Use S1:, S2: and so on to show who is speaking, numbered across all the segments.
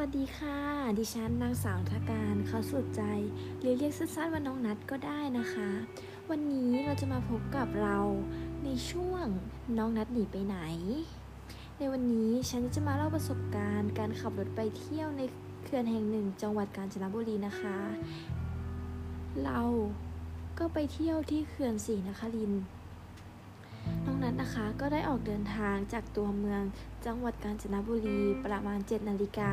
S1: วัสดีค่ะ ดิฉันนางสาวทการเขาสุดใจ หรือเรียกสั้นๆว่าน้องนัดก็ได้นะคะ วันนี้เราจะมาพบกับเราในช่วงน้องนัดหนีไปไหน ในวันนี้ฉันจะมาเล่าประสบการณ์ การขับรถไปเที่ยวในเขื่อนแห่งหนึ่ง จังหวัดกาญจนบุรีนะคะ เราก็ไปเที่ยวที่เขื่อนศรีนครินทร์ น้องนัทนะคะก็ได้ออกเดินทางจากตัวเมืองจังหวัดกาญจนบุรีประมาณ 7 นาฬิกา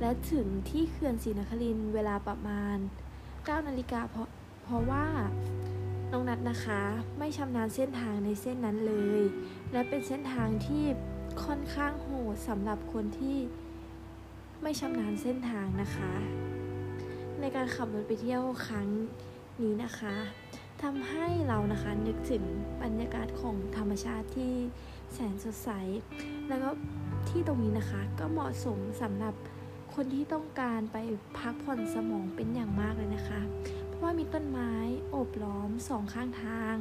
S1: และถึงที่เขื่อนศรีนครินเวลาประมาณ 9 นาฬิกาเพราะเพราะว่าน้องนัทนะคะไม่ชำนาญเส้นทางในเส้นนั้นเลย และเป็นเส้นทางที่ค่อนข้างโหดสำหรับคนที่ไม่ชำนาญเส้นทางนะคะ ในการขับรถไปเที่ยวครั้งนี้นะคะ ทำให้เรานะคะนึกถึงบรรยากาศของธรรมชาติที่แสนสดใส แล้วก็ที่ตรงนี้นะคะก็เหมาะสมสำหรับคนที่ต้องการไปพักผ่อนสมองเป็นอย่างมากเลยนะคะ เพราะว่ามีต้นไม้โอบล้อมสองข้างทาง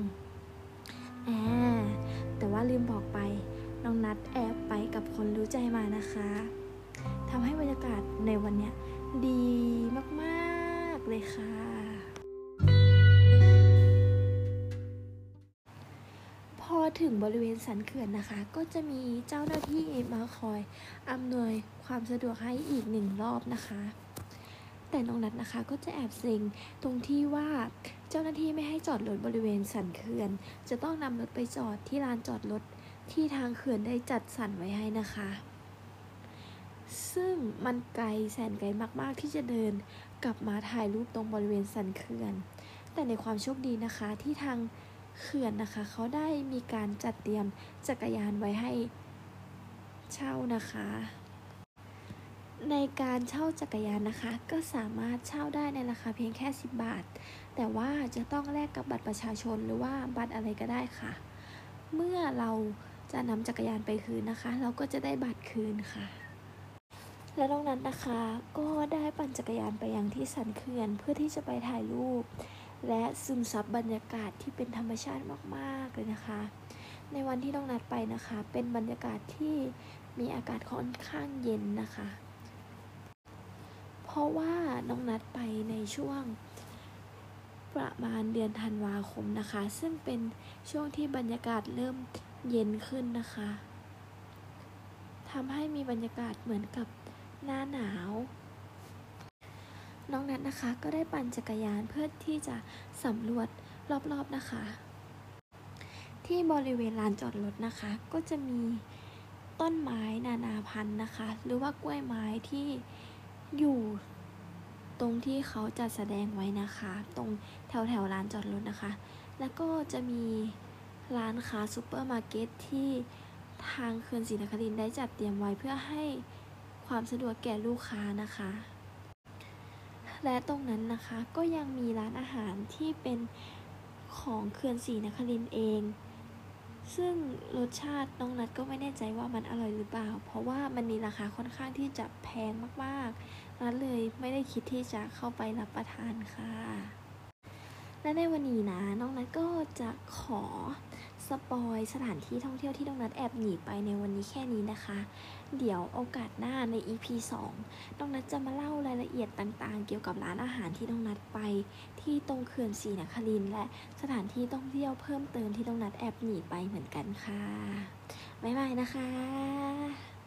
S1: แอบแต่ว่าลืมบอกไป น้องนัดแอบไปกับคนรู้ใจมานะคะทำให้บรรยากาศในวันนี้ดีมาก ๆ เลยค่ะ อถึงบริเวณสันเขื่อนนะคะ ก็จะมีเจ้าหน้าที่มาคอยอำนวยความสะดวกให้อีกหนึ่งรอบนะคะ แต่น้องนัดนะคะก็จะแอบเซ็งตรงที่ว่าเจ้าหน้าที่ไม่ให้จอดรถบริเวณสันเขื่อน จะต้องนำรถไปจอดที่ลานจอดรถที่ทางเขื่อนได้จัดสรรไว้ให้นะคะ ซึ่งมันไกลแสนไกลมากๆที่จะเดินกลับมาถ่ายรูปตรงบริเวณสันเขื่อน แต่ในความโชคดีนะคะที่ทาง เขื่อนนะคะ เขาได้มีการจัดเตรียมจักรยานไว้ให้เช่านะคะ ในการเช่าจักรยานนะคะ ก็สามารถเช่าได้ในราคาเพียงแค่ 10 บาท แต่ว่าจะต้องแลกกับบัตรประชาชนหรือว่าบัตรอะไรก็ได้ค่ะ เมื่อเราจะนำจักรยานไปคืนนะคะ เราก็จะได้บัตรคืนค่ะ และนอกนั้นนะคะก็ได้ปั่นจักรยานไปยังที่สันเขื่อนเพื่อที่จะไปถ่ายรูป และซึมซับบรรยากาศที่เป็นธรรมชาติมากๆเลยนะคะ ในวันที่น้องนัดไปนะคะ เป็นบรรยากาศที่มีอากาศค่อนข้างเย็นนะคะ เพราะว่าน้องนัดไปในช่วงประมาณเดือนธันวาคมนะคะ ซึ่งเป็นช่วงที่บรรยากาศเริ่มเย็นขึ้นนะคะทำให้มีบรรยากาศเหมือนกับหน้าหนาว น้องนัทนะคะ ก็ได้ปั่นจักรยานเพื่อที่จะสำรวจรอบๆนะคะ ที่บริเวณลานจอดรถนะคะ ก็จะมีต้นไม้นานาพันธุ์นะคะ หรือว่ากล้วยไม้ที่อยู่ตรงที่เขาจัดแสดงไว้นะคะ ตรงแถวแถวๆลานจอดรถนะคะ แล้วก็จะมีร้านค้าซูเปอร์มาร์เก็ตที่ทางเขื่อนศรีนครินทร์ได้จัดเตรียมไว้เพื่อให้ความสะดวกแก่ลูกค้านะคะ และตรงนั้นนะคะก็ยังมีร้านอาหารที่เป็นของเขื่อนศรีนครินทร์เอง ซึ่งรสชาติน้องนัดก็ไม่แน่ใจว่ามันอร่อยหรือเปล่า เพราะว่ามันมีราคาค่อนข้างที่จะแพงมากๆนัดเลยไม่ได้คิดที่จะเข้าไปรับประทานค่ะ และในวันนี้นะน้องนัดก็จะขอ สปอยสถานที่ท่องเที่ยวที่น้องนัดแอบหนีไปในวันนี้แค่นี้นะคะ เดี๋ยวโอกาสหน้าใน EP 2น้องนัดจะมาเล่ารายละเอียดต่างๆ เกี่ยวกับร้านอาหารที่น้องนัดไป ที่ตรงเขื่อนศรีนครินและสถานที่ท่องเที่ยวเพิ่มเติมที่น้องนัดแอบหนีไปเหมือนกันค่ะบ๊ายบายนะคะ